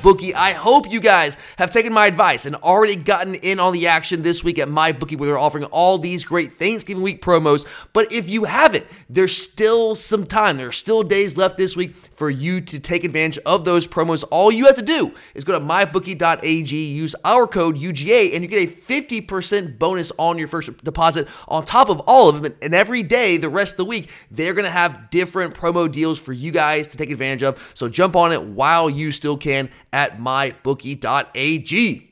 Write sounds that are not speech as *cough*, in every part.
MyBookie. I hope you guys have taken my advice and already gotten in on the action this week at MyBookie, where they're offering all these great Thanksgiving week promos. But if you haven't, there's still some time. There are still days left this week for you to take advantage of those promos. All you have to do is go to mybookie.ag, use our code UGA, and you get a 50% bonus on your first deposit on top of all of them. And every day, the rest of the week, they're going to have different promo deals for you guys to take advantage of. So jump on it while you still can at mybookie.ag.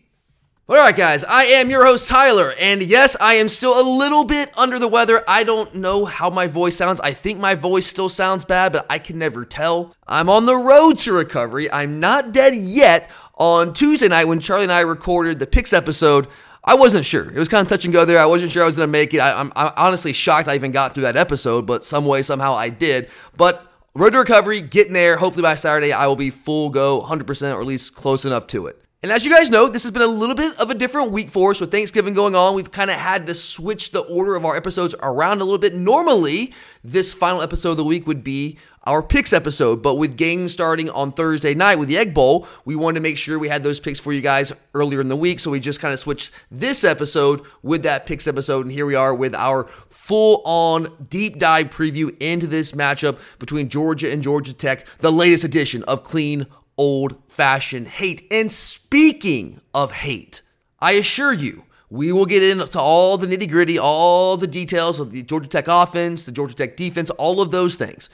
All right, guys, I am your host, Tyler, and yes, I am still a little bit under the weather. I don't know how my voice sounds. I think my voice still sounds bad, but I can never tell. I'm on the road to recovery. I'm not dead yet. On Tuesday night, when Charlie and I recorded the Picks episode, I wasn't sure. It was kind of touch and go there. I wasn't sure I was going to make it. I, am honestly shocked I even got through that episode, but some way, somehow I did. But road to recovery, getting there. Hopefully by Saturday, I will be full go, 100%, or at least close enough to it. And as you guys know, this has been a little bit of a different week for us with Thanksgiving going on. We've kind of had to switch the order of our episodes around a little bit. Normally, this final episode of the week would be our picks episode, but with games starting on Thursday night with the Egg Bowl, we wanted to make sure we had those picks for you guys earlier in the week. So we just kind of switched this episode with that picks episode. And here we are with our full on deep dive preview into this matchup between Georgia and Georgia Tech, the latest edition of Clean old fashioned hate. And speaking of hate, I assure you, we will get into all the nitty gritty, all the details of the Georgia Tech offense, the Georgia Tech defense, all of those things.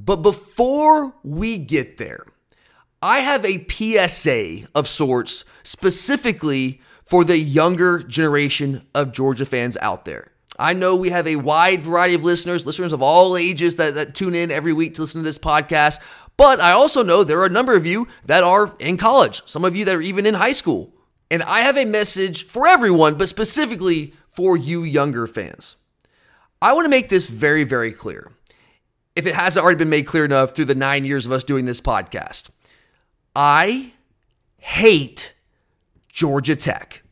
But before we get there, I have a PSA of sorts specifically for the younger generation of Georgia fans out there. I know we have a wide variety of listeners, listeners of all ages that, that tune in every week to listen to this podcast. But I also know there are a number of you that are in college, some of you that are even in high school. And I have a message for everyone, but specifically for you younger fans. I want to make this very, very clear. If it hasn't already been made clear enough through the nine years of us doing this podcast, I hate Georgia Tech.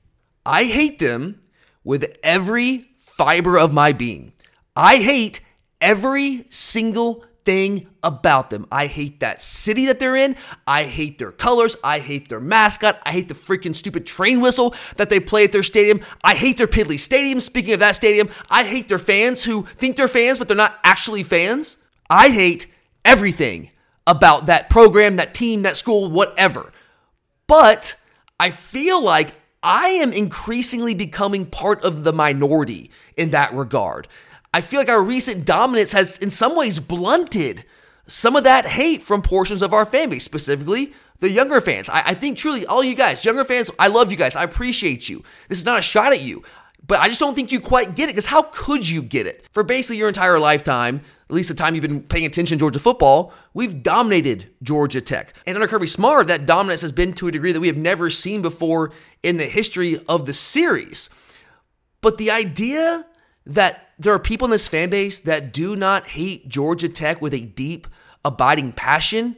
I hate them with every fiber of my being. I hate every single thing about them. I hate that city that they're in. I hate their colors. I hate their mascot. I hate the freaking stupid train whistle that they play at their stadium. I hate their piddly stadium. Speaking of that stadium, I hate their fans who think they're fans, but they're not actually fans. I hate everything about that program, that team, that school, whatever. But I feel like I am increasingly becoming part of the minority in that regard. I feel like our recent dominance has, in some ways, blunted some of that hate from portions of our fan base, specifically the younger fans. I, I, think truly, all you guys, younger fans, I love you guys. I appreciate you. This is not a shot at you, but I just don't think you quite get it because how could you get it? For basically your entire lifetime, at least the time you've been paying attention to Georgia football, we've dominated Georgia Tech. And under Kirby Smart, that dominance has been to a degree that we have never seen before in the history of the series. But the idea that there are people in this fan base that do not hate Georgia Tech with a deep, abiding passion.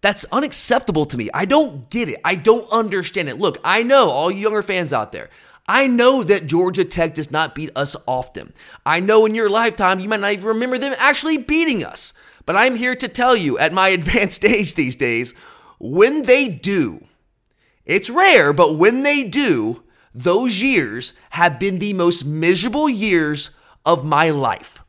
That's unacceptable to me. I don't get it. I don't understand it. Look, I know all you younger fans out there. I know that Georgia Tech does not beat us often. I know in your lifetime you might not even remember them actually beating us. But I'm here to tell you at my *laughs* advanced age these days, when they do, it's rare, but when they do, those years have been the most miserable years of my life.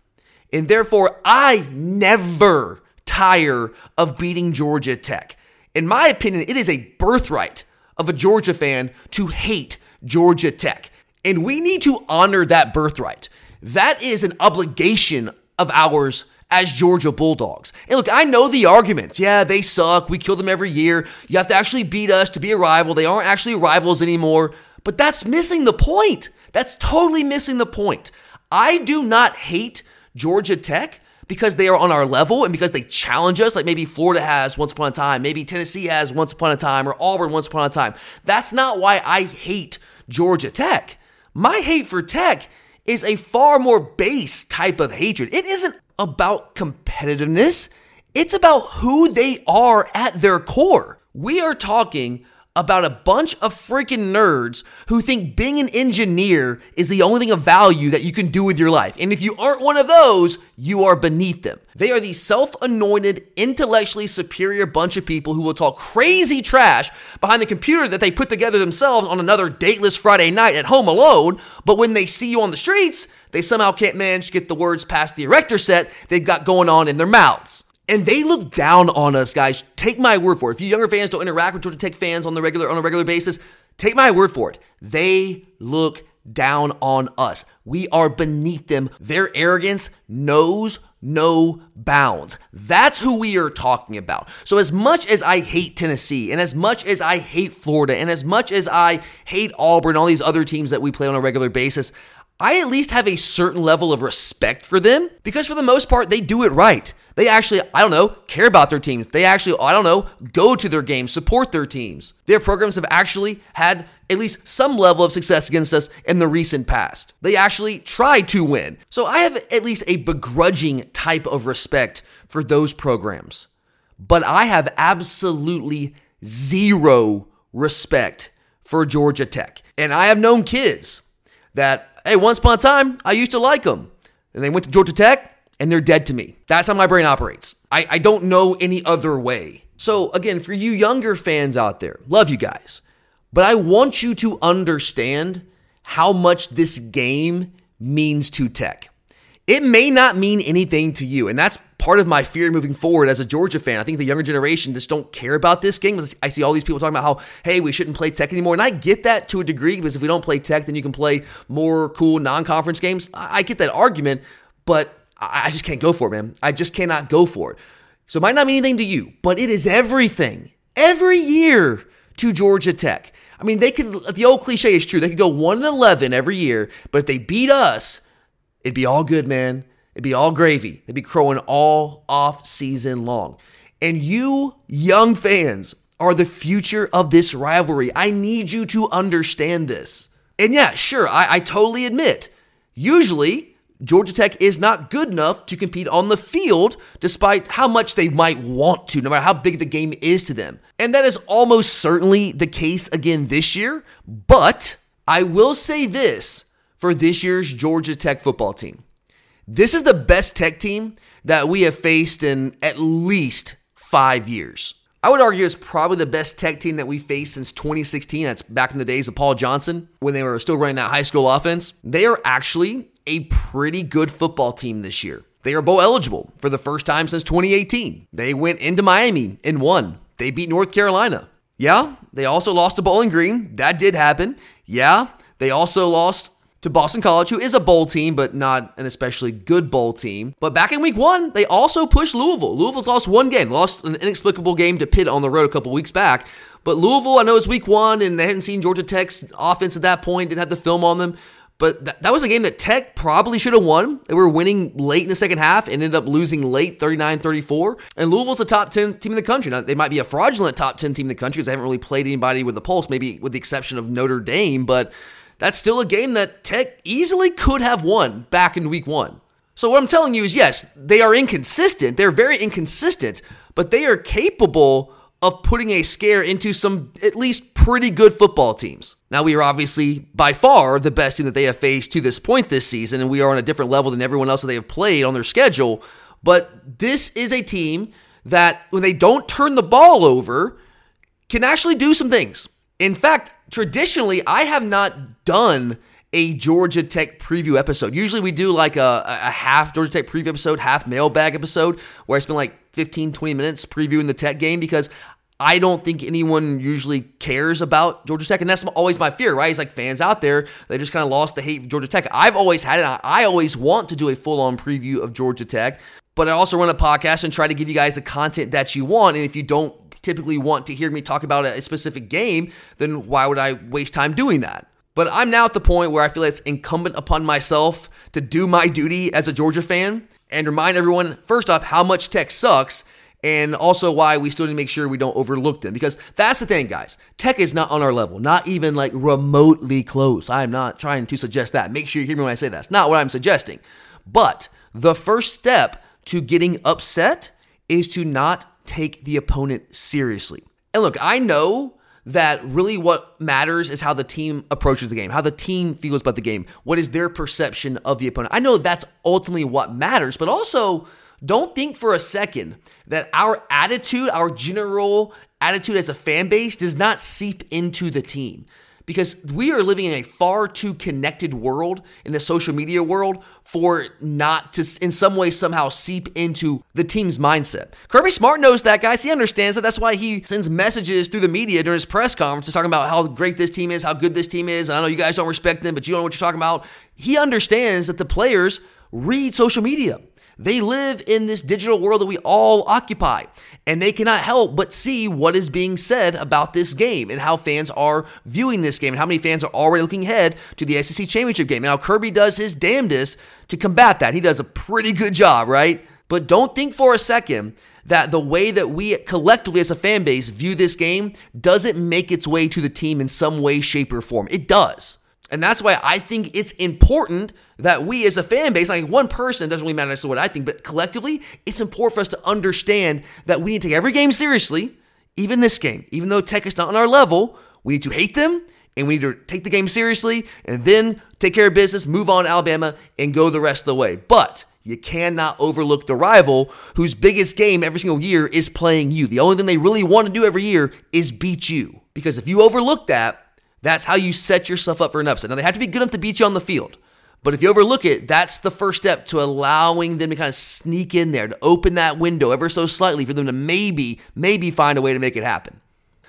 And therefore, I never tire of beating Georgia Tech. In my opinion, it is a birthright of a Georgia fan to hate Georgia Tech. And we need to honor that birthright. That is an obligation of ours as Georgia Bulldogs. And look, I know the arguments. Yeah, they suck. We kill them every year. You have to actually beat us to be a rival. They aren't actually rivals anymore. But that's missing the point. That's totally missing the point. I do not hate Georgia Tech because they are on our level and because they challenge us, like maybe Florida has once upon a time, maybe Tennessee has once upon a time, or Auburn once upon a time. That's not why I hate Georgia Tech. My hate for Tech is a far more base type of hatred. It isn't about competitiveness, it's about who they are at their core. We are talking about a bunch of freaking nerds who think being an engineer is the only thing of value that you can do with your life. And if you aren't one of those, you are beneath them. They are the self anointed, intellectually superior bunch of people who will talk crazy trash behind the computer that they put together themselves on another dateless Friday night at home alone. But when they see you on the streets, they somehow can't manage to get the words past the erector set they've got going on in their mouths. And they look down on us, guys. Take my word for it. If you younger fans don't interact with Georgia Tech fans on the regular on a regular basis, take my word for it. They look down on us. We are beneath them. Their arrogance knows no bounds. That's who we are talking about. So, as much as I hate Tennessee, and as much as I hate Florida, and as much as I hate Auburn, all these other teams that we play on a regular basis, I at least have a certain level of respect for them because, for the most part, they do it right. They actually, I don't know, care about their teams. They actually, I don't know, go to their games, support their teams. Their programs have actually had at least some level of success against us in the recent past. They actually try to win. So I have at least a begrudging type of respect for those programs. But I have absolutely zero respect for Georgia Tech. And I have known kids that, hey, once upon a time, I used to like them. And they went to Georgia Tech and they're dead to me. That's how my brain operates. I, I don't know any other way. So, again, for you younger fans out there, love you guys. But I want you to understand how much this game means to tech. It may not mean anything to you, and that's part of my fear moving forward as a Georgia fan. I think the younger generation just don't care about this game. I see all these people talking about how, hey, we shouldn't play tech anymore. And I get that to a degree because if we don't play tech, then you can play more cool non conference games. I get that argument, but I just can't go for it, man. I just cannot go for it. So it might not mean anything to you, but it is everything every year to Georgia Tech. I mean, they could, the old cliche is true. They could go 1 11 every year, but if they beat us, it'd be all good, man. It'd be all gravy. They'd be crowing all off season long. And you, young fans, are the future of this rivalry. I need you to understand this. And yeah, sure, I, I totally admit, usually Georgia Tech is not good enough to compete on the field, despite how much they might want to, no matter how big the game is to them. And that is almost certainly the case again this year. But I will say this for this year's Georgia Tech football team this is the best Tech team that we have faced in at least five years. I would argue it's probably the best Tech team that we faced since 2016. That's back in the days of Paul Johnson when they were still running that high school offense. They are actually a pretty good football team this year. They are bowl eligible for the first time since 2018. They went into Miami and won. They beat North Carolina. Yeah, they also lost to Bowling Green. That did happen. Yeah, they also lost to Boston College, who is a bowl team, but not an especially good bowl team. But back in week one, they also pushed Louisville. Louisville's lost one game, lost an inexplicable game to Pitt on the road a couple weeks back. But Louisville, I know it's week one, and they hadn't seen Georgia Tech's offense at that point, didn't have the film on them. But that, that was a game that Tech probably should have won. They were winning late in the second half and ended up losing late 39 34. And Louisville's a top 10 team in the country. Now, they might be a fraudulent top 10 team in the country because they haven't really played anybody with a pulse, maybe with the exception of Notre Dame. But that's still a game that Tech easily could have won back in week one. So, what I'm telling you is yes, they are inconsistent. They're very inconsistent, but they are capable of putting a scare into some at least pretty good football teams. Now, we are obviously by far the best team that they have faced to this point this season, and we are on a different level than everyone else that they have played on their schedule. But this is a team that, when they don't turn the ball over, can actually do some things. In fact, traditionally, I have not done a Georgia Tech preview episode. Usually we do like a, a half Georgia Tech preview episode, half mailbag episode, where I spend like 15, 20 minutes previewing the Tech game because I don't think anyone usually cares about Georgia Tech, and that's always my fear, right? He's like fans out there, they just kind of lost the hate of Georgia Tech. I've always had it. I always want to do a full on preview of Georgia Tech, but I also run a podcast and try to give you guys the content that you want. And if you don't typically want to hear me talk about a specific game, then why would I waste time doing that? But I'm now at the point where I feel it's incumbent upon myself to do my duty as a Georgia fan and remind everyone, first off, how much Tech sucks and also why we still need to make sure we don't overlook them. Because that's the thing, guys. Tech is not on our level, not even like remotely close. I'm not trying to suggest that. Make sure you hear me when I say that. That's not what I'm suggesting. But the first step to getting upset is to not take the opponent seriously. And look, I know that really what matters is how the team approaches the game, how the team feels about the game, what is their perception of the opponent. I know that's ultimately what matters, but also don't think for a second that our attitude, our general attitude as a fan base, does not seep into the team because we are living in a far too connected world in the social media world for not to in some way somehow seep into the team's mindset. Kirby Smart knows that, guys. He understands that. That's why he sends messages through the media during his press conferences talking about how great this team is, how good this team is. And I know you guys don't respect them, but you don't know what you're talking about. He understands that the players read social media. They live in this digital world that we all occupy, and they cannot help but see what is being said about this game and how fans are viewing this game and how many fans are already looking ahead to the SEC championship game. And how Kirby does his damnedest to combat that. He does a pretty good job, right? But don't think for a second that the way that we collectively as a fan base view this game doesn't make its way to the team in some way, shape, or form. It does. And that's why I think it's important that we as a fan base, like one person doesn't really matter to what I think, but collectively, it's important for us to understand that we need to take every game seriously, even this game. Even though Tech is not on our level, we need to hate them and we need to take the game seriously and then take care of business, move on Alabama, and go the rest of the way. But you cannot overlook the rival whose biggest game every single year is playing you. The only thing they really want to do every year is beat you. Because if you overlook that, that's how you set yourself up for an upset. Now, they have to be good enough to beat you on the field. But if you overlook it, that's the first step to allowing them to kind of sneak in there, to open that window ever so slightly for them to maybe, maybe find a way to make it happen.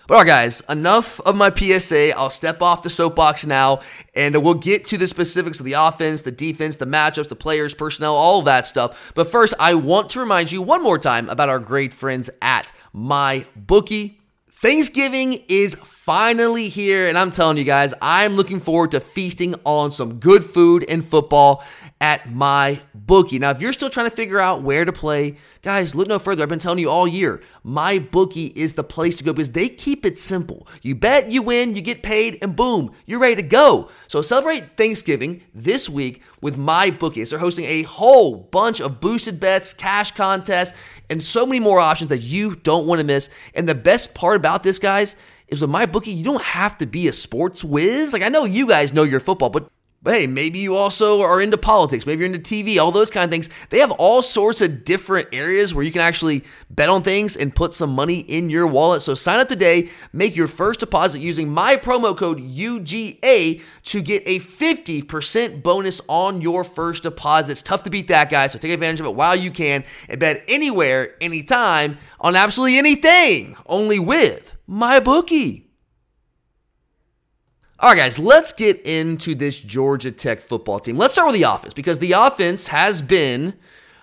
But all right, guys, enough of my PSA. I'll step off the soapbox now and we'll get to the specifics of the offense, the defense, the matchups, the players, personnel, all that stuff. But first, I want to remind you one more time about our great friends at My Bookie. Thanksgiving is finally here, and I'm telling you guys, I'm looking forward to feasting on some good food and football at my bookie. Now, if you're still trying to figure out where to play, guys, look no further. I've been telling you all year, my bookie is the place to go because they keep it simple. You bet, you win, you get paid, and boom, you're ready to go. So celebrate Thanksgiving this week with my bookie. They're hosting a whole bunch of boosted bets, cash contests, and so many more options that you don't want to miss. And the best part about this, guys, is with my bookie, you don't have to be a sports whiz. Like I know you guys know your football, but but hey, maybe you also are into politics, maybe you're into TV, all those kind of things. They have all sorts of different areas where you can actually bet on things and put some money in your wallet. So sign up today, make your first deposit using my promo code UGA to get a 50% bonus on your first deposit. It's tough to beat that, guys. So take advantage of it while you can and bet anywhere, anytime on absolutely anything, only with my bookie. All right, guys, let's get into this Georgia Tech football team. Let's start with the offense because the offense has been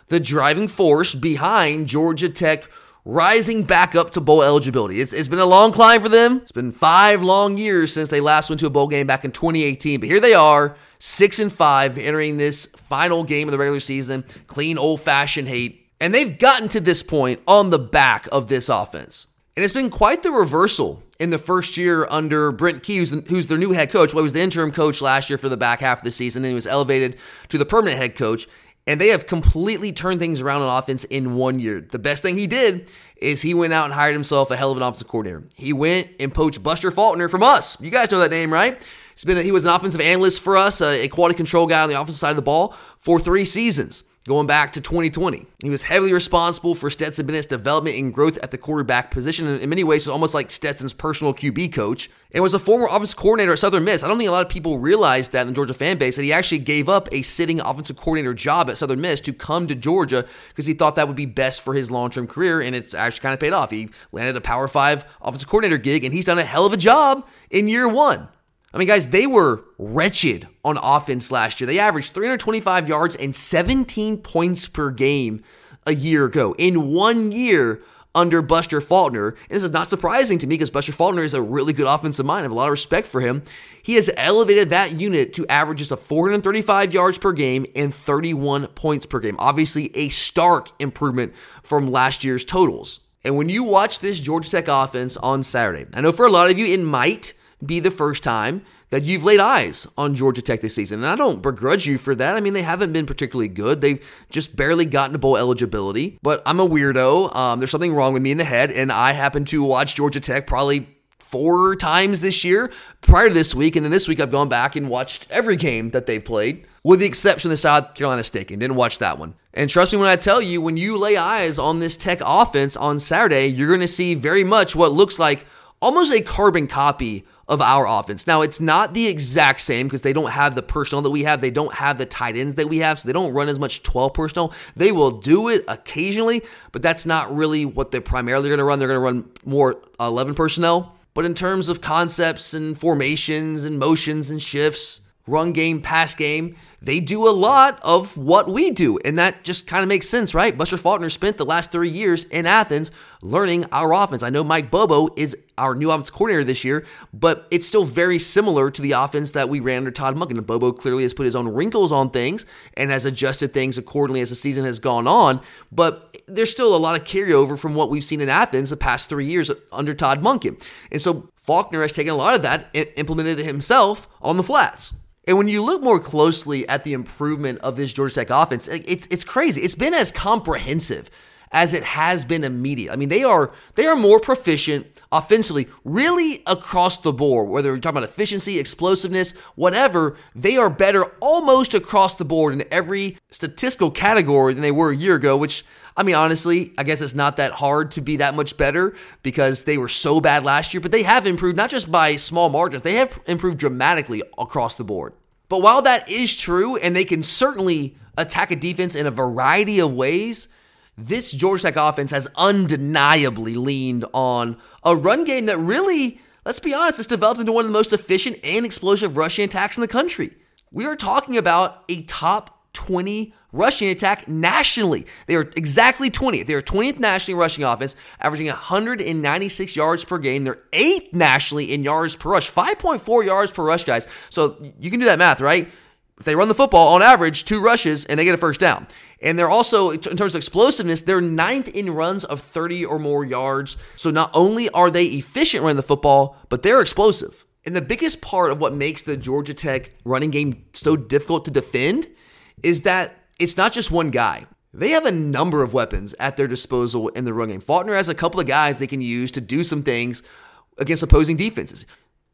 the driving force behind Georgia Tech rising back up to bowl eligibility. It's, it's been a long climb for them. It's been five long years since they last went to a bowl game back in 2018. But here they are, six and five, entering this final game of the regular season. Clean, old fashioned hate. And they've gotten to this point on the back of this offense. And it's been quite the reversal in the first year under Brent Key, who's, who's their new head coach. Well, he was the interim coach last year for the back half of the season, and he was elevated to the permanent head coach. And they have completely turned things around on offense in one year. The best thing he did is he went out and hired himself a hell of an offensive coordinator. He went and poached Buster Faulkner from us. You guys know that name, right? He's been a, he was an offensive analyst for us, a, a quality control guy on the offensive side of the ball for three seasons going back to 2020. He was heavily responsible for Stetson Bennett's development and growth at the quarterback position. And in many ways, was almost like Stetson's personal QB coach. And was a former offensive coordinator at Southern Miss. I don't think a lot of people realize that in the Georgia fan base that he actually gave up a sitting offensive coordinator job at Southern Miss to come to Georgia because he thought that would be best for his long-term career. And it's actually kind of paid off. He landed a Power Five offensive coordinator gig, and he's done a hell of a job in year one. I mean, guys, they were wretched on offense last year. They averaged 325 yards and 17 points per game a year ago. In one year under Buster Faulkner, and this is not surprising to me because Buster Faulkner is a really good offensive mind. I have a lot of respect for him. He has elevated that unit to averages of 435 yards per game and 31 points per game. Obviously, a stark improvement from last year's totals. And when you watch this Georgia Tech offense on Saturday, I know for a lot of you it might be the first time that you've laid eyes on Georgia Tech this season. And I don't begrudge you for that. I mean, they haven't been particularly good. They've just barely gotten to bowl eligibility. But I'm a weirdo. Um, there's something wrong with me in the head. And I happen to watch Georgia Tech probably four times this year prior to this week. And then this week I've gone back and watched every game that they've played, with the exception of the South Carolina State game. Didn't watch that one. And trust me when I tell you, when you lay eyes on this Tech offense on Saturday, you're going to see very much what looks like almost a carbon copy of our offense. Now, it's not the exact same because they don't have the personnel that we have. They don't have the tight ends that we have, so they don't run as much 12 personnel. They will do it occasionally, but that's not really what they're primarily going to run. They're going to run more 11 personnel. But in terms of concepts and formations and motions and shifts, run game, pass game, they do a lot of what we do. And that just kind of makes sense, right? Buster Faulkner spent the last three years in Athens learning our offense. I know Mike Bobo is our new offense coordinator this year, but it's still very similar to the offense that we ran under Todd Monken. And Bobo clearly has put his own wrinkles on things and has adjusted things accordingly as the season has gone on. But there's still a lot of carryover from what we've seen in Athens the past three years under Todd Monken. And so Faulkner has taken a lot of that, and implemented it himself on the flats. And when you look more closely at the improvement of this Georgia Tech offense, it's it's crazy. It's been as comprehensive as it has been immediate. I mean, they are they are more proficient offensively, really across the board. Whether you're talking about efficiency, explosiveness, whatever, they are better almost across the board in every statistical category than they were a year ago. Which I mean, honestly, I guess it's not that hard to be that much better because they were so bad last year, but they have improved not just by small margins, they have improved dramatically across the board. But while that is true, and they can certainly attack a defense in a variety of ways, this Georgia Tech offense has undeniably leaned on a run game that really, let's be honest, has developed into one of the most efficient and explosive rushing attacks in the country. We are talking about a top 20 rushing attack nationally. They are exactly 20th. They are 20th nationally rushing offense, averaging 196 yards per game. They're eighth nationally in yards per rush, 5.4 yards per rush, guys. So you can do that math, right? If they run the football on average, two rushes and they get a first down. And they're also, in terms of explosiveness, they're ninth in runs of 30 or more yards. So not only are they efficient running the football, but they're explosive. And the biggest part of what makes the Georgia Tech running game so difficult to defend is that it's not just one guy. They have a number of weapons at their disposal in the run game. Faulkner has a couple of guys they can use to do some things against opposing defenses.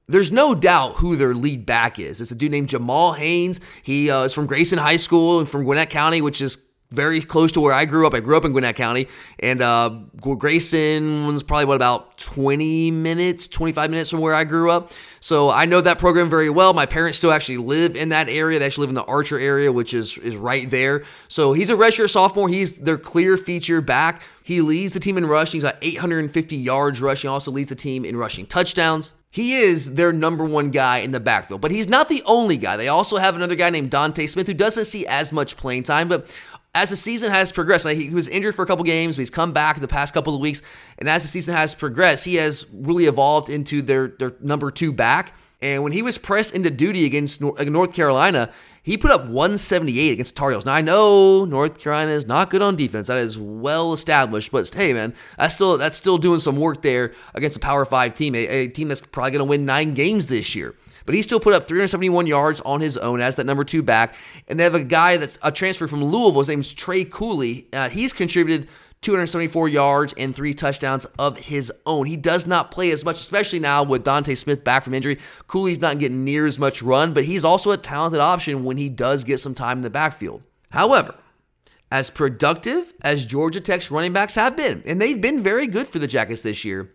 There's no doubt who their lead back is. It's a dude named Jamal Haynes. He uh, is from Grayson High School and from Gwinnett County, which is very close to where I grew up. I grew up in Gwinnett County, and uh, Grayson was probably what about 20 minutes, 25 minutes from where I grew up. So I know that program very well. My parents still actually live in that area. They actually live in the Archer area, which is is right there. So he's a redshirt sophomore. He's their clear feature back. He leads the team in rushing. He's got 850 yards rushing. Also leads the team in rushing touchdowns. He is their number one guy in the backfield, but he's not the only guy. They also have another guy named Dante Smith who doesn't see as much playing time, but as the season has progressed, like he was injured for a couple games, but he's come back the past couple of weeks. And as the season has progressed, he has really evolved into their, their number two back. And when he was pressed into duty against North Carolina, he put up 178 against Tar Heels. Now I know North Carolina is not good on defense. That is well established. But hey, man, that's still that's still doing some work there against a Power Five team, a, a team that's probably going to win nine games this year. But he still put up 371 yards on his own as that number two back. And they have a guy that's a transfer from Louisville. His name's Trey Cooley. Uh, he's contributed 274 yards and three touchdowns of his own. He does not play as much, especially now with Dontae Smith back from injury. Cooley's not getting near as much run, but he's also a talented option when he does get some time in the backfield. However, as productive as Georgia Tech's running backs have been, and they've been very good for the Jackets this year,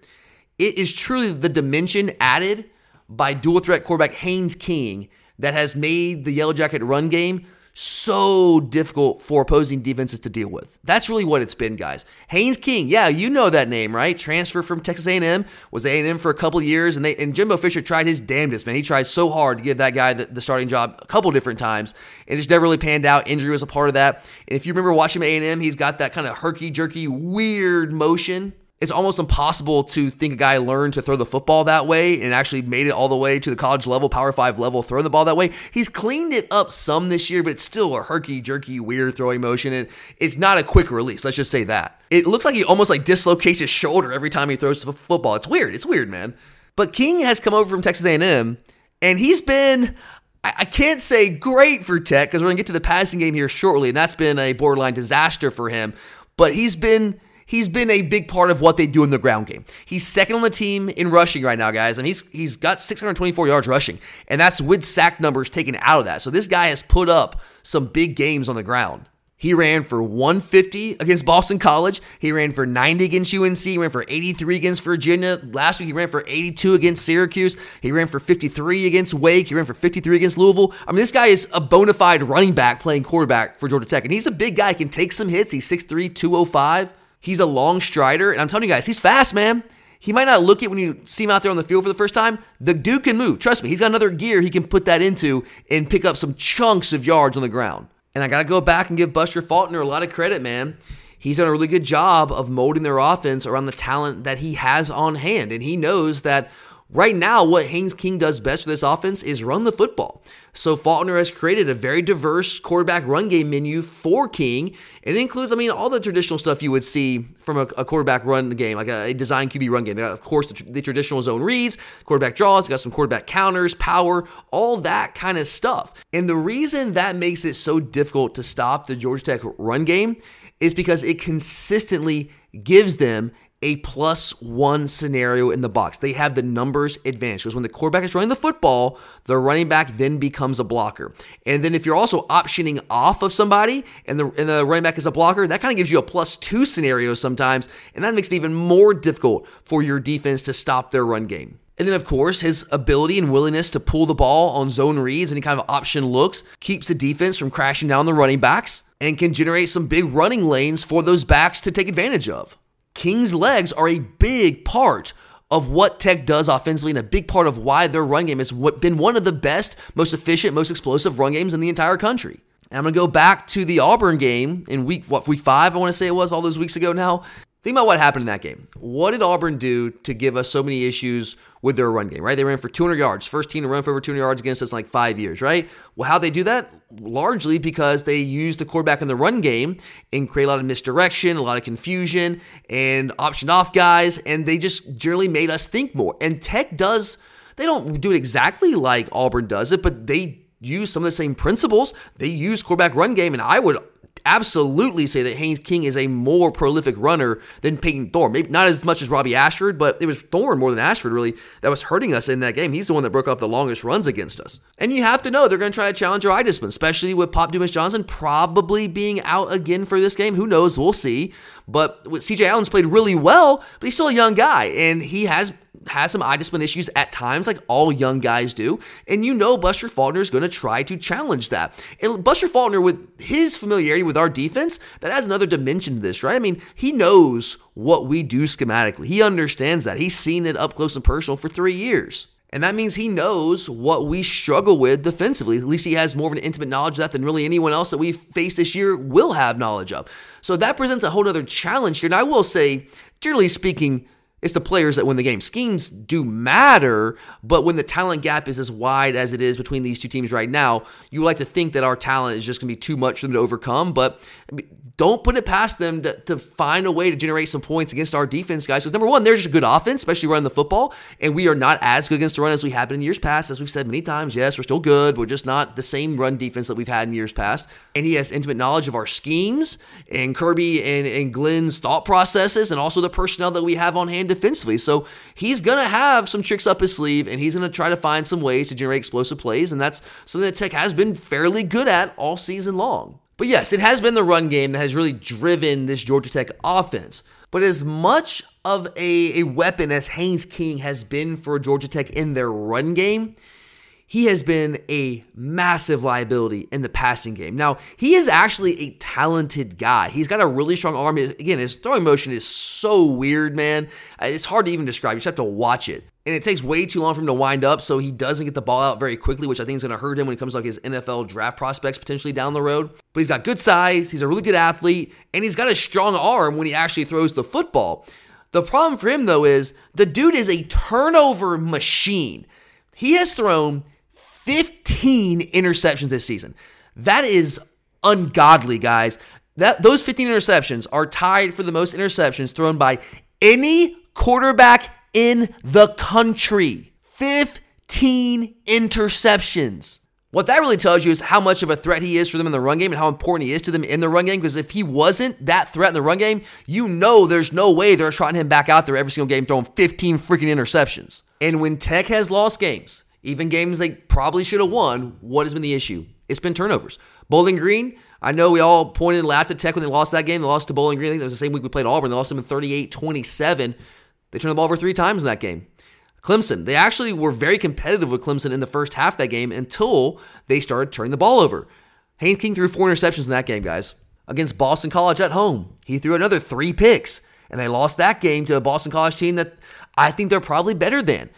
it is truly the dimension added by dual threat quarterback Haynes King that has made the Yellow Jacket run game so difficult for opposing defenses to deal with. That's really what it's been, guys. Haynes King, yeah, you know that name, right? Transfer from Texas A&M, was A&M for a couple years, and they and Jimbo Fisher tried his damnedest, man. He tried so hard to give that guy the, the starting job a couple different times, and it just never really panned out. Injury was a part of that. And if you remember watching A&M, he's got that kind of herky jerky, weird motion it's almost impossible to think a guy learned to throw the football that way and actually made it all the way to the college level, power five level, throwing the ball that way. He's cleaned it up some this year, but it's still a herky jerky, weird throwing motion. And it's not a quick release. Let's just say that. It looks like he almost like dislocates his shoulder every time he throws the football. It's weird. It's weird, man. But King has come over from Texas A&M, and he's been I can't say great for Tech because we're going to get to the passing game here shortly, and that's been a borderline disaster for him. But he's been he's been a big part of what they do in the ground game. He's second on the team in rushing right now, guys, and he's he's got 624 yards rushing, and that's with sack numbers taken out of that. So this guy has put up some big games on the ground. He ran for 150 against Boston College. He ran for 90 against UNC. He ran for 83 against Virginia. Last week, he ran for 82 against Syracuse. He ran for 53 against Wake. He ran for 53 against Louisville. I mean, this guy is a bona fide running back playing quarterback for Georgia Tech. And he's a big guy. He can take some hits. He's 6'3, 205. He's a long strider, and I'm telling you guys, he's fast, man. He might not look it when you see him out there on the field for the first time. The dude can move. Trust me, he's got another gear he can put that into and pick up some chunks of yards on the ground. And I got to go back and give Buster Faulkner a lot of credit, man. He's done a really good job of molding their offense around the talent that he has on hand. And he knows that Right now, what Haynes King does best for this offense is run the football. So Faulkner has created a very diverse quarterback run game menu for King. It includes, I mean, all the traditional stuff you would see from a, a quarterback run game, like a, a design QB run game. Got, of course, the, the, traditional zone reads, quarterback draws, got some quarterback counters, power, all that kind of stuff. And the reason that makes it so difficult to stop the Georgia Tech run game is because it consistently gives them a plus one scenario in the box. They have the numbers advantage because when the quarterback is running the football, the running back then becomes a blocker. And then if you're also optioning off of somebody and the, and the running back is a blocker, that kind of gives you a plus two scenario sometimes. And that makes it even more difficult for your defense to stop their run game. And then, of course, his ability and willingness to pull the ball on zone reads, and any kind of option looks, keeps the defense from crashing down the running backs and can generate some big running lanes for those backs to take advantage of. King's legs are a big part of what Tech does offensively and a big part of why their run game has been one of the best, most efficient, most explosive run games in the entire country. And I'm going to go back to the Auburn game in week what week 5 I want to say it was all those weeks ago now. Think about what happened in that game. What did Auburn do to give us so many issues with their run game, right? They ran for 200 yards, first team to run for over 200 yards against us in like five years, right? Well, how they do that? Largely because they use the quarterback in the run game and create a lot of misdirection, a lot of confusion, and option off guys, and they just generally made us think more. And Tech does, they don't do it exactly like Auburn does it, but they use some of the same principles. They use quarterback run game, and I would absolutely say that Haynes King is a more prolific runner than Payton Thorne. Maybe not as much as Robbie Ashford, but it was Thorne more than Ashford really that was hurting us in that game. He's the one that broke off the longest runs against us. And you have to know they're going to try to challenge our discipline, especially with Pop Dumas Johnson probably being out again for this game. Who knows? We'll see. But CJ Allen's played really well, but he's still a young guy, and he has has some eye discipline issues at times, like all young guys do. And you know Buster Faulkner is going to try to challenge that. And Buster Faulkner, with his familiarity with our defense, that adds another dimension to this, right? I mean, he knows what we do schematically. He understands that. He's seen it up close and personal for three years. And that means he knows what we struggle with defensively. At least he has more of an intimate knowledge of that than really anyone else that we face this year will have knowledge of. So that presents a whole other challenge here. And I will say, generally speaking, it's the players that win the game. Schemes do matter, but when the talent gap is as wide as it is between these two teams right now, you like to think that our talent is just going to be too much for them to overcome. But don't put it past them to, to find a way to generate some points against our defense, guys. Because number one, they're just a good offense, especially running the football, and we are not as good against the run as we have been in years past. As we've said many times, yes, we're still good. We're just not the same run defense that we've had in years past. And he has intimate knowledge of our schemes and Kirby and, and Glenn's thought processes, and also the personnel that we have on hand defensively. So he's gonna have some tricks up his sleeve, and he's gonna try to find some ways to generate explosive plays, and that's something that Tech has been fairly good at all season long. But yes, it has been the run game that has really driven this Georgia Tech offense. But as much of a, a weapon as Haynes King has been for Georgia Tech in their run game, he has been a massive liability in the passing game. Now, he is actually a talented guy. He's got a really strong arm. Again, his throwing motion is so weird, man. Uh, it's hard to even describe. You just have to watch it. And it takes way too long for him to wind up, so he doesn't get the ball out very quickly, which I think is going to hurt him when it comes to like his NFL draft prospects potentially down the road. But he's got good size, he's a really good athlete, and he's got a strong arm when he actually throws the football. The problem for him, though, is the dude is a turnover machine. He has thrown 15 interceptions this season. That is ungodly, guys. That those 15 interceptions are tied for the most interceptions thrown by any quarterback in the country. 15 interceptions. What that really tells you is how much of a threat he is for them in the run game and how important he is to them in the run game. Because if he wasn't that threat in the run game, you know there's no way they're trotting him back out there every single game throwing 15 freaking interceptions. And when Tech has lost games, even games they probably should have won, what has been the issue? It's been turnovers. Bowling Green, I know we all pointed and laughed at Tech when they lost that game. They lost to Bowling Green. I think that was the same week we played Auburn. They lost them in 38 27. They turned the ball over three times in that game. Clemson, they actually were very competitive with Clemson in the first half of that game until they started turning the ball over. Haynes King threw four interceptions in that game, guys. Against Boston College at home, he threw another three picks, and they lost that game to a Boston College team that I think they're probably better than.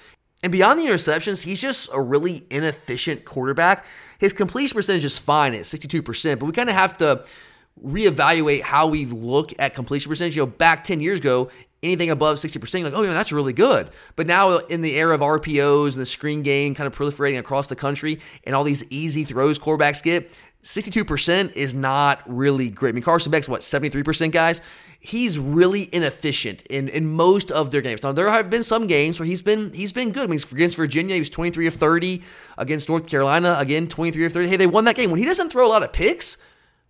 And beyond the interceptions, he's just a really inefficient quarterback. His completion percentage is fine at 62%, but we kind of have to reevaluate how we look at completion percentage. You know, back 10 years ago, anything above 60%, like, oh, yeah, that's really good. But now, in the era of RPOs and the screen game kind of proliferating across the country and all these easy throws quarterbacks get, 62% is not really great. I mean, Carson Beck's what, 73%, guys? He's really inefficient in, in most of their games. Now, there have been some games where he's been he's been good. I mean, against Virginia, he was 23 of 30. Against North Carolina, again, 23 of 30. Hey, they won that game. When he doesn't throw a lot of picks,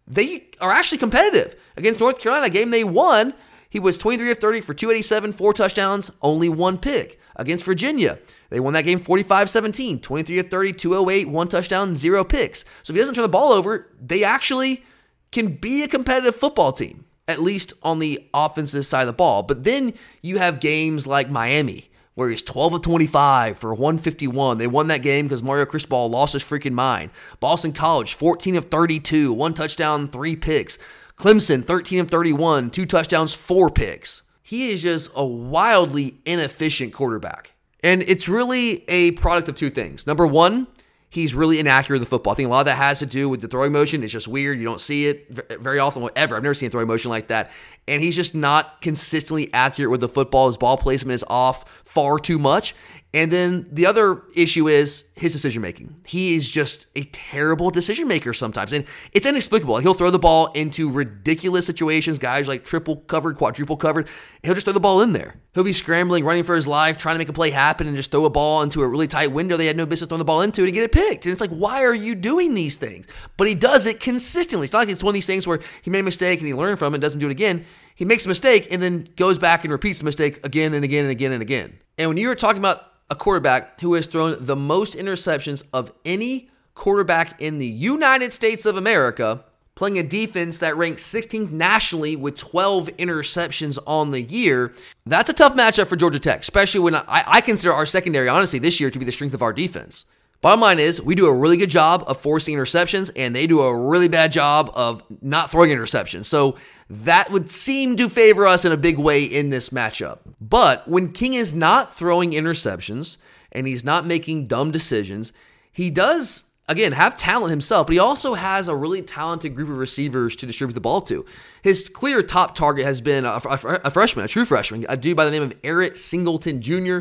they are actually competitive. Against North Carolina, game they won, he was 23 of 30 for 287, four touchdowns, only one pick. Against Virginia, they won that game 45 17, 23 of 30, 208, one touchdown, zero picks. So if he doesn't turn the ball over, they actually can be a competitive football team, at least on the offensive side of the ball. But then you have games like Miami, where he's 12 of 25 for 151. They won that game because Mario Cristobal lost his freaking mind. Boston College, 14 of 32, one touchdown, three picks. Clemson, 13 of 31, two touchdowns, four picks. He is just a wildly inefficient quarterback. And it's really a product of two things. Number one, he's really inaccurate with the football. I think a lot of that has to do with the throwing motion. It's just weird. You don't see it very often, ever. I've never seen a throwing motion like that. And he's just not consistently accurate with the football. His ball placement is off far too much. And then the other issue is his decision making. He is just a terrible decision maker sometimes. And it's inexplicable. He'll throw the ball into ridiculous situations, guys like triple covered, quadruple covered. He'll just throw the ball in there. He'll be scrambling, running for his life, trying to make a play happen, and just throw a ball into a really tight window they had no business throwing the ball into and get it picked. And it's like, why are you doing these things? But he does it consistently. It's not like it's one of these things where he made a mistake and he learned from it and doesn't do it again. He makes a mistake and then goes back and repeats the mistake again and again and again and again. And when you're talking about a quarterback who has thrown the most interceptions of any quarterback in the United States of America, playing a defense that ranks 16th nationally with 12 interceptions on the year. That's a tough matchup for Georgia Tech, especially when I, I consider our secondary, honestly, this year to be the strength of our defense. Bottom line is, we do a really good job of forcing interceptions, and they do a really bad job of not throwing interceptions. So that would seem to favor us in a big way in this matchup. But when King is not throwing interceptions and he's not making dumb decisions, he does again, have talent himself, but he also has a really talented group of receivers to distribute the ball to. His clear top target has been a, a, a, freshman, a true freshman, a dude by the name of Eric Singleton Jr.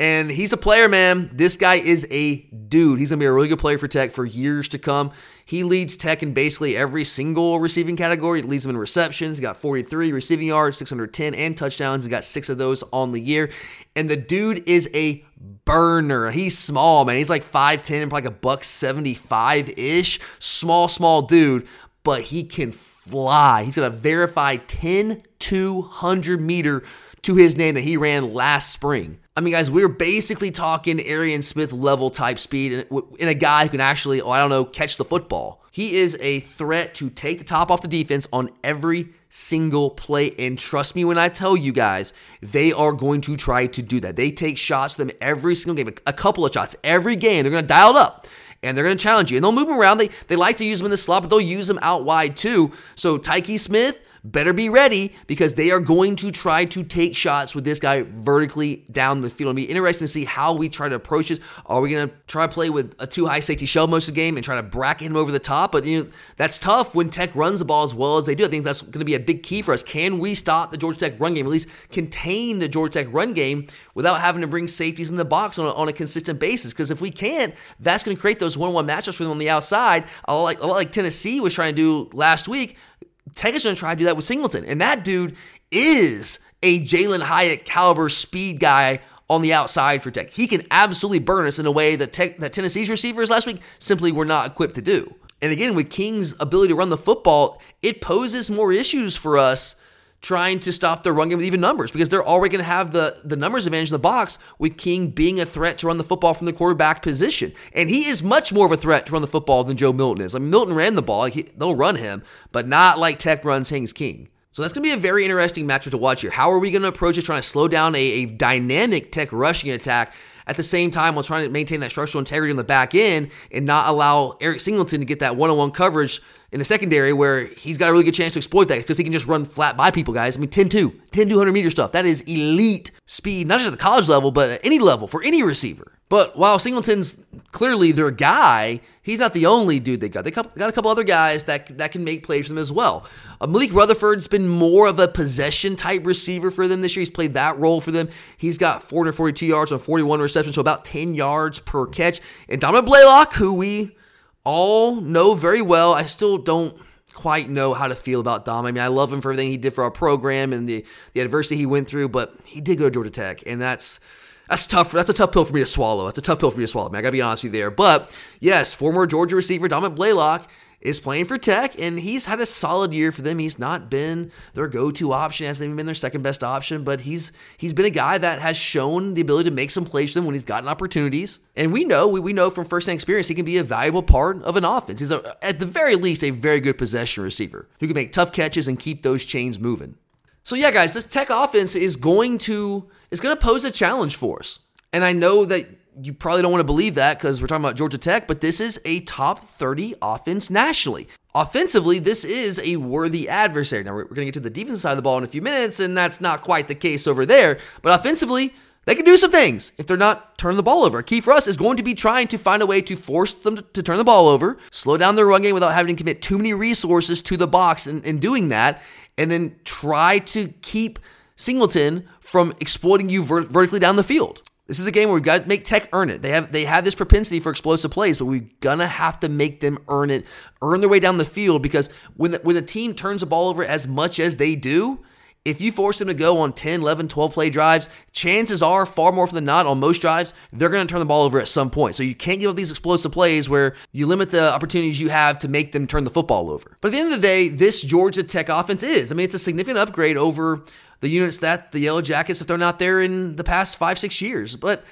And he's a player, man. This guy is a dude. He's going to be a really good player for Tech for years to come. He leads Tech in basically every single receiving category. He leads them in receptions. He got 43 receiving yards, 610, and touchdowns. He got six of those on the year. And the dude is a burner. He's small, man. He's like 5'10 and probably like a buck 75 ish. Small, small dude, but he can fly. He's got a verified 10 200 meter to his name that he ran last spring. I mean, guys, we're basically talking Arian Smith level type speed in a guy who can actually, oh, I don't know, catch the football. He is a threat to take the top off the defense on every single play. And trust me when I tell you guys, they are going to try to do that. They take shots to them every single game, a couple of shots every game. They're going to dial it up and they're going to challenge you. And they'll move them around. They, they like to use them in the slot, but they'll use them out wide too. So Tykee Smith, better be ready because they are going to try to take shots with this guy vertically down the field. It'll be interesting to see how we try to approach this. Are we going to try to play with a too high safety shell most of the game and try to bracket him over the top? But you know that's tough when Tech runs the ball as well as they do. I think that's going to be a big key for us. Can we stop the Georgia Tech run game, at least contain the Georgia Tech run game without having to bring safeties in the box on a, on a consistent basis? Because if we can't, that's going to create those one-on-one matchups for them on the outside. A lot like, a lot like Tennessee was trying to do last week. Tech is going to try to do that with Singleton, and that dude is a Jalin Hyatt caliber speed guy on the outside for Tech. He can absolutely burn us in a way that Tech, that Tennessee's receivers last week simply were not equipped to do. And again, with King's ability to run the football, it poses more issues for us trying to stop the run game with even numbers because they're already going to have the, the numbers advantage in the box with King being a threat to run the football from the quarterback position. And he is much more of a threat to run the football than Joe Milton is. I mean, Milton ran the ball, he, they'll run him, but not like Tech runs Haynes King. So that's going to be a very interesting matchup to watch here. How are we going to approach it, trying to slow down a, a dynamic Tech rushing attack at the same time while trying to maintain that structural integrity on the back end and not allow Eric Singleton to get that one on one coverage in the secondary where he's got a really good chance to exploit that because he can just run flat by people, guys. I mean, 10 2, 10 200 meter stuff. That is elite speed, not just at the college level, but at any level for any receiver. But while Singleton's clearly their guy, he's not the only dude they got. They got a couple other guys that that can make plays for them as well. Uh, Malik Rutherford's been more of a possession type receiver for them this year. He's played that role for them. He's got 442 yards on 41 receptions, so about 10 yards per catch. And Dominic Blaylock, who we all know very well. I still don't quite know how to feel about Dom. I mean, I love him for everything he did for our program and the, the adversity he went through, but he did go to Georgia Tech, and that's that's tough. That's a tough pill for me to swallow. That's a tough pill for me to swallow. Man, I gotta be honest with you there. But yes, former Georgia receiver Dominic Blaylock is playing for Tech, and he's had a solid year for them. He's not been their go-to option, hasn't even been their second best option, but he's he's been a guy that has shown the ability to make some plays for them when he's gotten opportunities. And we know we, we know from first-hand experience he can be a valuable part of an offense. He's a, at the very least a very good possession receiver who can make tough catches and keep those chains moving. So yeah, guys, this Tech offense is going to is going to pose a challenge for us. And I know that you probably don't want to believe that because we're talking about Georgia Tech, but this is a top 30 offense nationally. Offensively, this is a worthy adversary. Now, we're going to get to the defense side of the ball in a few minutes, and that's not quite the case over there. But offensively, they can do some things if they're not turning the ball over. Key for us is going to be trying to find a way to force them to, turn the ball over, slow down their run game without having to commit too many resources to the box in, in doing that, and then try to keep Singleton from exploiting you vertically down the field. This is a game where we've got to make Tech earn it. They have they have this propensity for explosive plays, but we're gonna have to make them earn it, earn their way down the field. Because when the, when a team turns the ball over as much as they do, if you force them to go on 10, 11, 12 play drives, chances are far more than not on most drives, they're going to turn the ball over at some point. So you can't give up these explosive plays where you limit the opportunities you have to make them turn the football over. But at the end of the day, this Georgia Tech offense is. I mean, it's a significant upgrade over the units that the Yellow Jackets, if they're not there in the past five, six years. But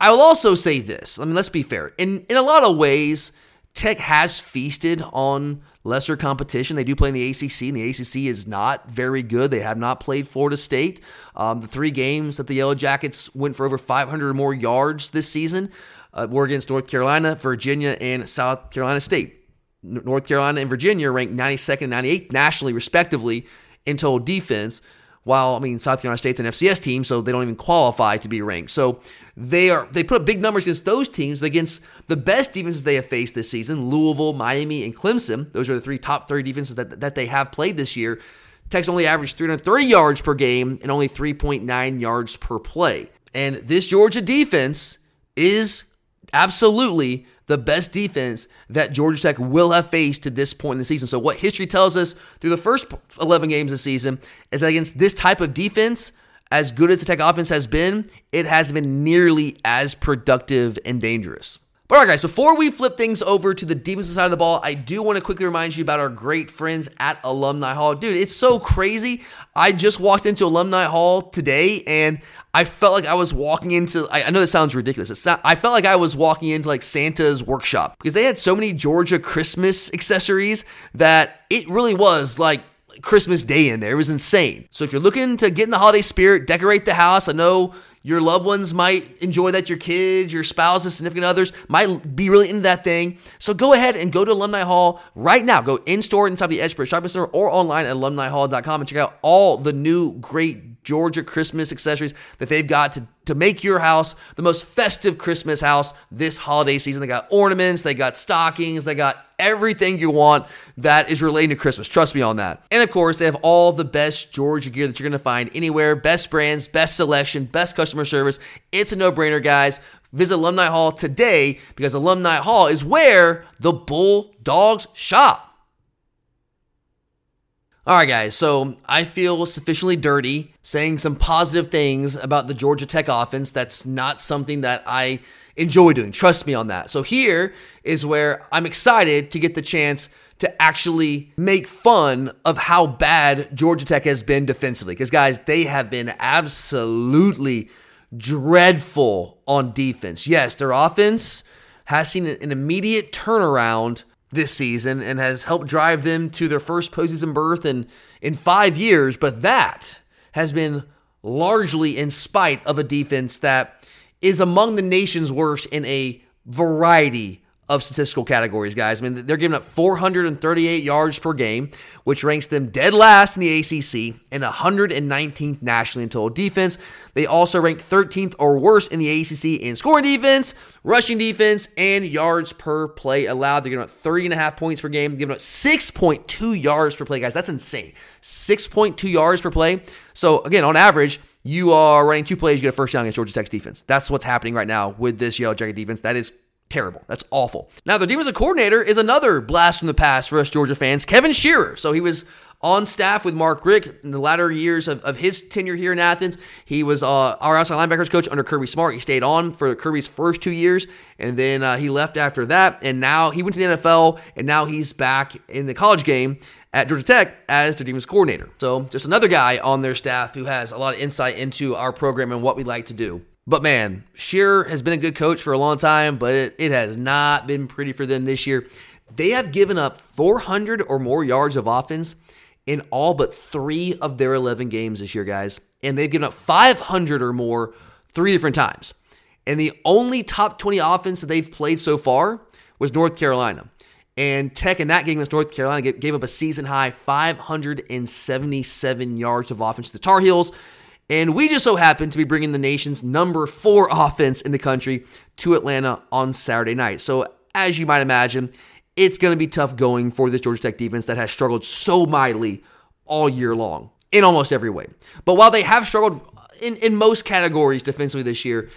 I will also say this. I mean, let's be fair. In in a lot of ways, Tech has feasted on lesser competition. They do play in the ACC, and the ACC is not very good. They have not played Florida State. Um, the three games that the Yellow Jackets went for over 500 or more yards this season uh, were against North Carolina, Virginia, and South Carolina State. North Carolina and Virginia ranked 92nd and 98th nationally, respectively, in total defense while I mean South Carolina State's an FCS team, so they don't even qualify to be ranked. So they are they put up big numbers against those teams, but against the best defenses they have faced this season, Louisville, Miami, and Clemson. Those are the three top 30 defenses that, that they have played this year. Tech's only averaged 330 yards per game and only 3.9 yards per play. And this Georgia defense is absolutely the best defense that Georgia Tech will have faced to this point in the season. So, what history tells us through the first 11 games of the season is that against this type of defense, as good as the Tech offense has been, it has been nearly as productive and dangerous. All right, guys, before we flip things over to the defensive side of the ball, I do want to quickly remind you about our great friends at Alumni Hall. Dude, it's so crazy. I just walked into Alumni Hall today and I felt like I was walking into, I know this sounds ridiculous. I felt like I was walking into like Santa's workshop because they had so many Georgia Christmas accessories that it really was like Christmas Day in there. It was insane. So if you're looking to get in the holiday spirit, decorate the house, I know your loved ones might enjoy that. Your kids, your spouses, significant others might be really into that thing. So go ahead and go to Alumni Hall right now. Go in store inside the Edgebury Shopping Center or online at alumnihall.com and check out all the new great Georgia Christmas accessories that they've got to, to make your house the most festive Christmas house this holiday season. They got ornaments, they got stockings, they got everything you want that is relating to Christmas. Trust me on that. And of course, they have all the best Georgia gear that you're to find anywhere best brands, best selection, best customer service. It's a no brainer, guys. Visit Alumni Hall today because Alumni Hall is where the Bulldogs shop. All right, guys, so I feel sufficiently dirty saying some positive things about the Georgia Tech offense. That's not something that I enjoy doing. Trust me on that. So here is where I'm excited to get the chance to actually make fun of how bad Georgia Tech has been defensively. Because, guys, they have been absolutely dreadful on defense. Yes, their offense has seen an immediate turnaround this season and has helped drive them to their first postseason berth in, in five years, but that has been largely in spite of a defense that is among the nation's worst in a variety of statistical categories, guys. I mean, they're giving up 438 yards per game, which ranks them dead last in the ACC and 119th nationally in total defense. They also rank 13th or worse in the ACC in scoring defense, rushing defense, and yards per play allowed. They're giving up 30 and a half points per game, they're giving up 6.2 yards per play, guys. That's insane. 6.2 yards per play. So, again, on average, you are running two plays, you get a first down against Georgia Tech's defense. That's what's happening right now with this Yellow Jacket defense. That is terrible. That's awful. Now, their defensive coordinator is another blast from the past for us Georgia fans, Kevin Sherrer. So he was on staff with Mark Richt in the latter years of, of his tenure here in Athens. He was uh, our outside linebackers coach under Kirby Smart. He stayed on for Kirby's first two years, and then uh, he left after that. And now he went to the NFL, and now he's back in the college game at Georgia Tech as their defense coordinator. So just another guy on their staff who has a lot of insight into our program and what we like to do. But man, Sherrer has been a good coach for a long time, but it, it has not been pretty for them this year. They have given up 400 or more yards of offense in all but three of their 11 games this year, guys. And they've given up 500 or more three different times. And the only top 20 offense that they've played so far was North Carolina. And Tech in that game against North Carolina gave up a season high 577 yards of offense to the Tar Heels. And we just so happen to be bringing the nation's number four *laughs* offense in the country to Atlanta on Saturday night. So, as you might imagine, it's going to be tough going for this Georgia Tech defense that has struggled so mightily all year long in almost every way. But while they have struggled in, in most categories defensively this year,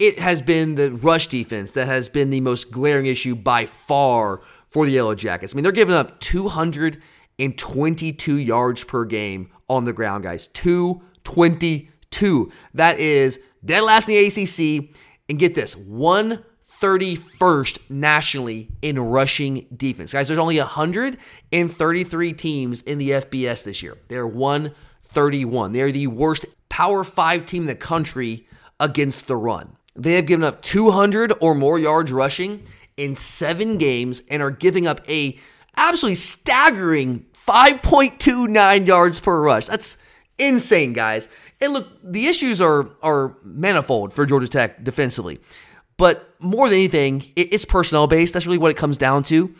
it has been the rush defense that has been the most glaring issue by far for the Yellow Jackets. I mean, they're giving up 222 yards per game on the ground, guys. Two 22. That is dead last in the ACC. And get this, 131st nationally in rushing defense. Guys, there's only 133 teams in the FBS this year. They're 131. They're the worst Power 5 team in the country against the run. They have given up 200 or more yards rushing in 7 games and are giving up a absolutely staggering 5.29 yards per rush. That's insane, guys. And look, the issues are are manifold for Georgia Tech defensively, but more than anything, it's personnel based. That's really what it comes down to.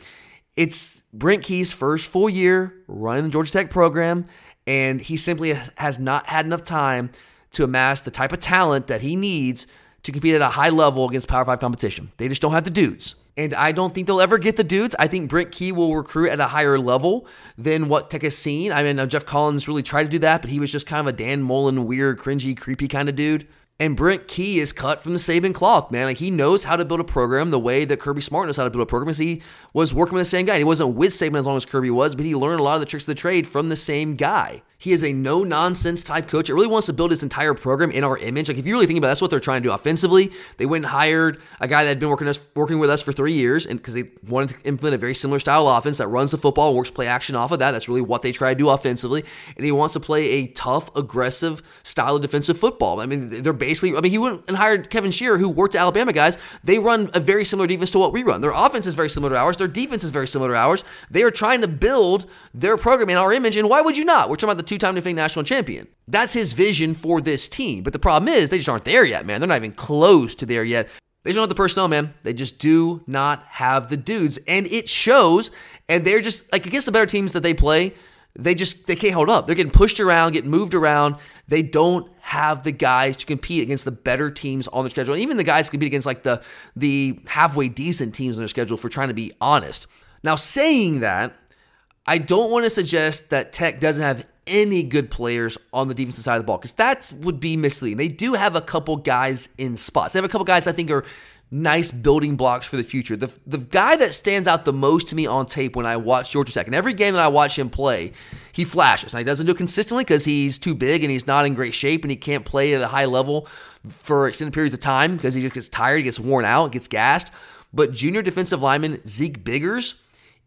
It's Brent Key's first full year running the Georgia Tech program, and he simply has not had enough time to amass the type of talent that he needs to compete at a high level against Power Five competition. They just don't have the dudes. And I don't think they'll ever get the dudes. I think Brent Key will recruit at a higher level than what Tech has seen. I mean, Geoff Collins really tried to do that, but he was just kind of a Dan Mullen, weird, cringy, creepy kind of dude. And Brent Key is cut from the Saban cloth, man. Like he knows how to build a program the way that Kirby Smart knows how to build a program. Because he was working with the same guy. He wasn't with Saban as long as Kirby was, but he learned a lot of the tricks of the trade from the same guy. He is a no nonsense type coach. It really wants to build his entire program in our image. Like if you really think about it, that's what they're trying to do offensively. They went and hired a guy that had been working us working with us for three years, and because they wanted to implement a very similar style of offense that runs the football and works play action off of that. That's really what they try to do offensively. And he wants to play a tough, aggressive style of defensive football. I mean, they're basically. I mean, he went and hired Kevin Sherrer, who worked at Alabama guys. They run a very similar defense to what we run. Their offense is very similar to ours. Their defense is very similar to ours. They are trying to build their program in our image. And why would you not? We're talking about the two time defending national champion. That's his vision for this team. But the problem is, they just aren't there yet, man. They're not even close to there yet. They just don't have the personnel, man. They just do not have the dudes. And it shows. And they're just, like, against the better teams that they play, they just they can't hold up. They're getting pushed around, getting moved around. They don't have the guys to compete against the better teams on their schedule. And even the guys compete against like the the halfway decent teams on their schedule for trying to be honest. Now saying that, I don't want to suggest that Tech doesn't have any good players on the defensive side of the ball because that would be misleading. They do have a couple guys in spots. They have a couple guys I think are nice building blocks for the future. The, the guy that stands out the most to me on tape when I watch Georgia Tech, and every game that I watch him play, he flashes. Now, he doesn't do it consistently because he's too big and he's not in great shape and he can't play at a high level for extended periods of time because he just gets tired, he gets worn out, gets gassed. But junior defensive lineman Zeke Biggers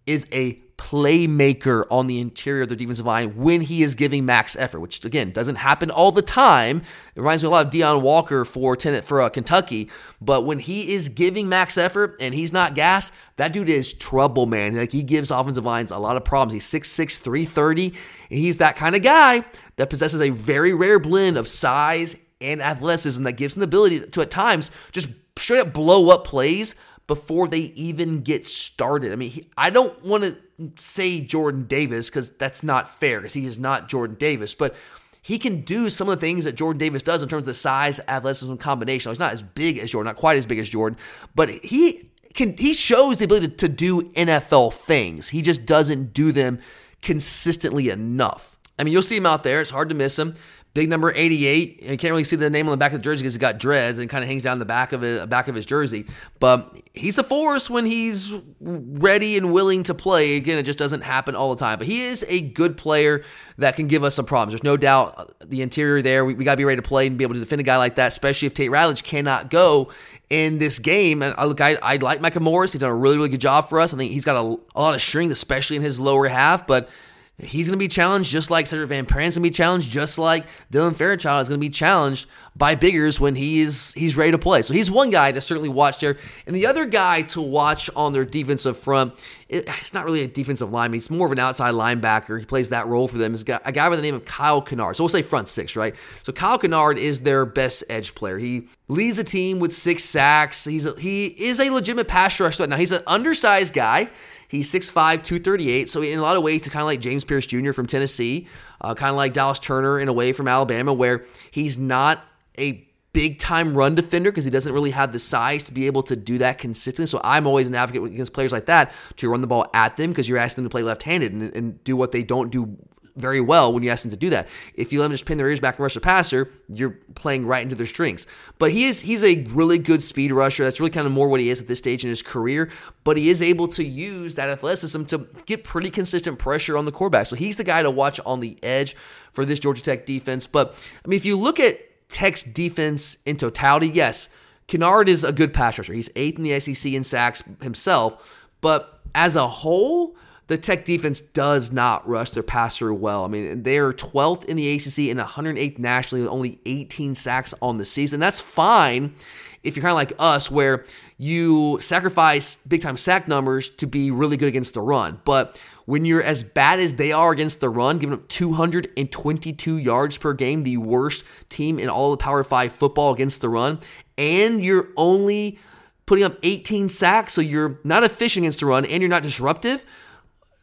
is a playmaker on the interior of the defensive line when he is giving max effort, which again doesn't happen all the time. It reminds me a lot of Deone Walker for tenant for uh, Kentucky, but when he is giving max effort and he's not gas, that dude is trouble, man. Like he gives offensive lines a lot of problems. He's 6'6", 330, and he's that kind of guy that possesses a very rare blend of size and athleticism that gives him the ability to at times just straight up blow up plays before they even get started. I mean, he, I don't want to say Jordan Davis because that's not fair because he is not Jordan Davis, but he can do some of the things that Jordan Davis does in terms of the size, athleticism combination. He's not as big as Jordan, not quite as big as Jordan, but he can he shows the ability to do NFL things. He just doesn't do them consistently enough. I mean, you'll see him out there. It's hard to miss him. Big number 88. You can't really see the name on the back of the jersey because he's got dreads and kind of hangs down the back of it, back of his jersey. But he's a force when he's ready and willing to play. Again, it just doesn't happen all the time. But he is a good player that can give us some problems. There's no doubt uh, the interior there. We, we got to be ready to play and be able to defend a guy like that, especially if Tate Ratledge cannot go in this game. And I look, I, I like Micah Morris. He's done a really, really good job for us. I think he's got a, a lot of strength, especially in his lower half. But He's going to be challenged just like Sedrick Van Pran's going to be challenged, just like Dylan Fairchild is going to be challenged by Biggers when he's he's ready to play. So he's one guy to certainly watch there. And the other guy to watch on their defensive front, it, it's not really a defensive lineman. He's more of an outside linebacker. He plays that role for them. Is a guy by the name of Kyle Kennard. So we'll say front six, right? So Kyle Kennard is their best edge player. He leads a team with six sacks. He's a, he is a legitimate pass rusher. Now he's an undersized guy. He's 6'5, 238. So, in a lot of ways, he's kind of like James Pearce Jr. from Tennessee, uh, kind of like Dallas Turner in a way from Alabama, where he's not a big time run defender because he doesn't really have the size to be able to do that consistently. So I'm always an advocate against players like that to run the ball at them because you're asking them to play left handed and, and, do what they don't do very well when you ask them to do that. If you let them just pin their ears back and rush the passer, you're playing right into their strings. But he is he's a really good speed rusher. That's really kind of more what he is at this stage in his career. But he is able to use that athleticism to get pretty consistent pressure on the quarterback. So he's the guy to watch on the edge for this Georgia Tech defense. But I mean, if you look at Tech's defense in totality, yes, Kennard is a good pass rusher. He's eighth in the SEC in sacks himself. But as a whole, the Tech defense does not rush their passer well. I mean, they're 12th in the ACC and 108th nationally with only 18 sacks on the season. That's fine if you're kind of like us, where you sacrifice big time sack numbers to be really good against the run. But when you're as bad as they are against the run, giving up 222 yards per game, the worst team in all of Power Five football against the run, and you're only putting up 18 sacks, so you're not efficient against the run and you're not disruptive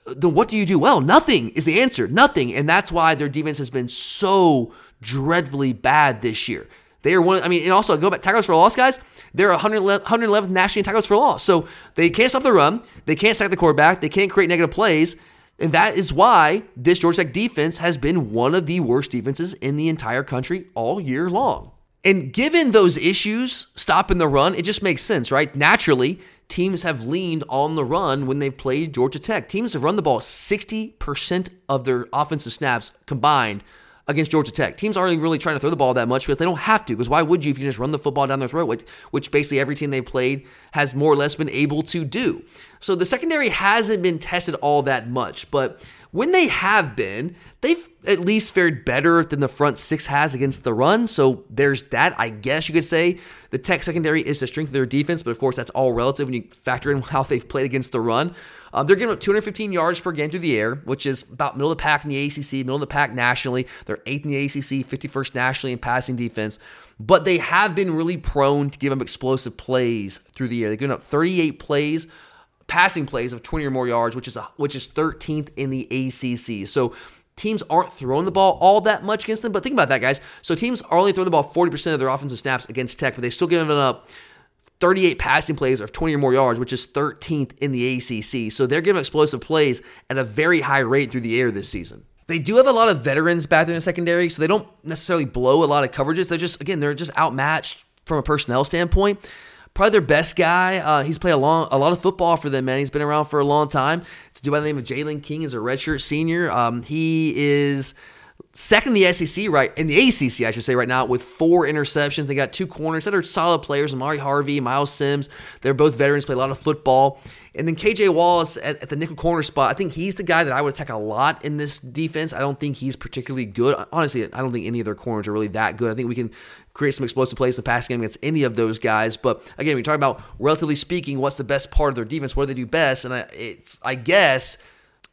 then what do you do well? Nothing is the answer. Nothing. And that's why their defense has been so dreadfully bad this year. They are one, I mean, and also go back, tackles for loss, guys. They're 111th nationally tackles for loss. So they can't stop the run. They can't sack the quarterback. They can't create negative plays. And that is why this Georgia Tech defense has been one of the worst defenses in the entire country all year long. And given those issues, stopping the run, it just makes sense, right? Naturally, teams have leaned on the run when they've played Georgia Tech. Teams have run the ball 60% of their offensive snaps combined against Georgia Tech. Teams aren't really trying to throw the ball that much because they don't have to. Because why would you if you just run the football down their throat, which, which basically every team they've played has more or less been able to do. So the secondary hasn't been tested all that much, but when they have been, they've at least fared better than the front six has against the run. So there's that. I guess you could say the Tech secondary is the strength of their defense, but of course that's all relative when you factor in *laughs* how they've played against the run. Um, they're giving up 215 yards per game through the air, which is about middle of the pack in the ACC, middle of the pack nationally. They're eighth in the ACC, 51st nationally in passing defense. But they have been really prone to give up explosive plays through the air. They've given up 38 plays passing plays of 20 or more yards, which is a, which is 13th in the ACC. So teams aren't throwing the ball all that much against them. But think about that, guys. So teams are only throwing the ball 40% of their offensive snaps against Tech, but they still giving up 38 passing plays of 20 or more yards, which is 13th in the ACC. So they're giving explosive plays at a very high rate through the air this season. They do have a lot of veterans back there in the secondary, so they don't necessarily blow a lot of coverages. They're just, again, they're just outmatched from a personnel standpoint. Probably their best guy. Uh, he's played a, long, a lot of football for them, man. He's been around for a long time. It's a dude by the name of Jaylon King. is a redshirt senior. Um, he is second in the SEC, right in the ACC, I should say, right now with four interceptions. They got two corners that are solid players: Amari Harvey, Myles Sims. They're both veterans, play a lot of football. And then KJ Wallace at, at, the nickel corner spot. I think he's the guy that I would attack a lot in this defense. I don't think he's particularly good. Honestly, I don't think any of their corners are really that good. I think we can create some explosive plays in the pass game against any of those guys. But again, we're talking about relatively speaking, what's the best part of their defense? What do they do best? And I, it's I guess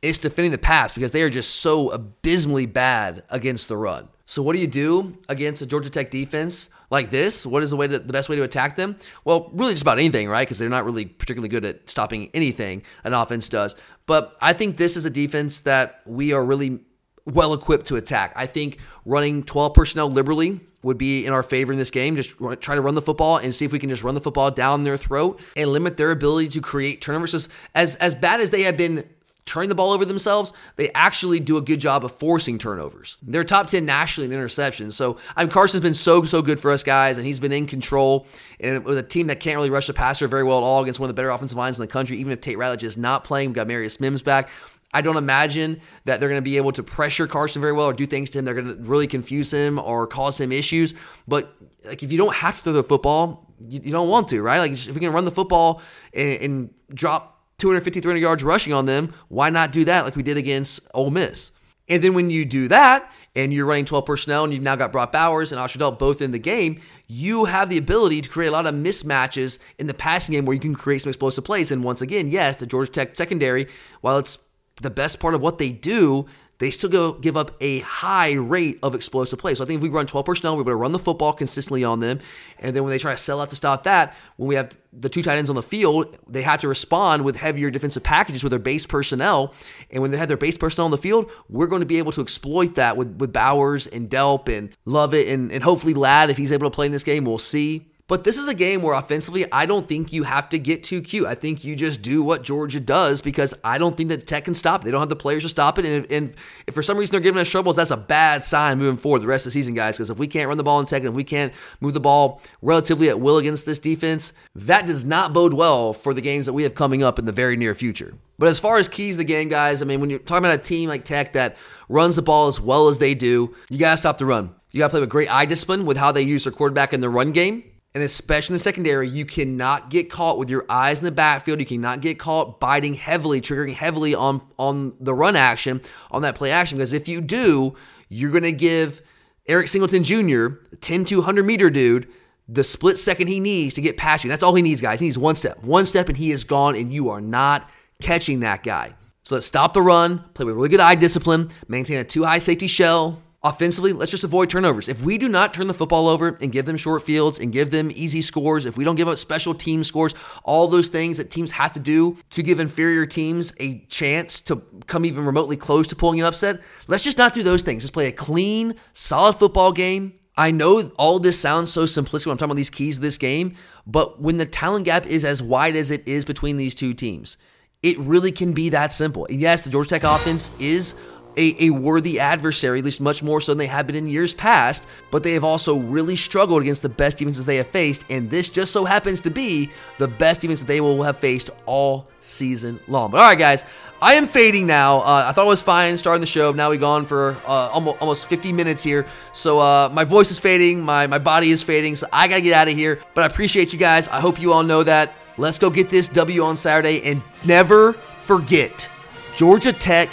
it's defending the pass because they are just so abysmally bad against the run. So what do you do against a Georgia Tech defense like this? What is the way to, the best way to attack them? Well, really just about anything, right? Because they're not really particularly good at stopping anything an offense does. But I think this is a defense that we are really well equipped to attack. I think running 12 personnel liberally would be in our favor in this game. Just try to run the football and see if we can just run the football down their throat and limit their ability to create turnovers. As as bad as they have been turning the ball over themselves, they actually do a good job of forcing turnovers. They're top 10 nationally in interceptions. So I mean, Carson's been so, so good for us guys, and he's been in control. And with a team that can't really rush the passer very well at all against one of the better offensive lines in the country, even if Tate Ratledge is not playing, we've got Marius Mims back. I don't imagine that they're going to be able to pressure Carson very well or do things to him. They're going to really confuse him or cause him issues. But like if you don't have to throw the football, you, you don't want to, right? Like if we can run the football and, and drop 250, 300 yards rushing on them, why not do that like we did against Ole Miss? And then when you do that and you're running 12 personnel and you've now got Brock Bowers and Oscar Delp both in the game, you have the ability to create a lot of mismatches in the passing game where you can create some explosive plays. And once again, yes, the Georgia Tech secondary, while it's the best part of what they do, they still go give up a high rate of explosive plays. So I think if we run 12 personnel, we're going to run the football consistently on them. And then when they try to sell out to stop that, when we have the two tight ends on the field, they have to respond with heavier defensive packages with their base personnel. And when they have their base personnel on the field, we're going to be able to exploit that with, with Bowers and Delp and Lovett and, and hopefully Ladd, if he's able to play in this game, we'll see. But this is a game where offensively, I don't think you have to get too cute. I think you just do what Georgia does because I don't think that Tech can stop it. They don't have the players to stop it. And if, and if for some reason they're giving us troubles, that's a bad sign moving forward the rest of the season, guys. Because if we can't run the ball in second, if we can't move the ball relatively at will against this defense, that does not bode well for the games that we have coming up in the very near future. But as far as keys to the game, guys, I mean, when you're talking about a team like Tech that runs the ball as well as they do, you got to stop the run. You got to play with great eye discipline with how they use their quarterback in the run game and especially in the secondary, you cannot get caught with your eyes in the backfield. You cannot get caught biting heavily, triggering heavily on on the run action, on that play action. Because if you do, you're going to give Eric Singleton Jr., 10 to 100 meter dude, the split second he needs to get past you. That's all he needs, guys. He needs one step. One step, and he is gone, and you are not catching that guy. So let's stop the run, play with really good eye discipline, maintain a two high safety shell, Offensively, let's just avoid turnovers. If we do not turn the football over and give them short fields and give them easy scores, if we don't give up special team scores, all those things that teams have to do to give inferior teams a chance to come even remotely close to pulling an upset, let's just not do those things. Just play a clean, solid football game. I know all this sounds so simplistic when I'm talking about these keys to this game, but when the talent gap is as wide as it is between these two teams, it really can be that simple. And yes, the Georgia Tech offense is a, a worthy adversary, at least much more so than they have been in years past. But they have also really struggled against the best defenses they have faced, and this just so happens to be the best defense that they will have faced all season long. But all right, guys, I am fading now. Uh, I thought it was fine starting the show. Now we've gone for uh, almost, almost 50 minutes here. So uh, my voice is fading, my, my body is fading, so I got to get out of here. But I appreciate you guys. I hope you all know that Let's go get this W on Saturday and never forget Georgia Tech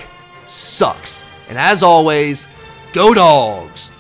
sucks. And as always, go dogs.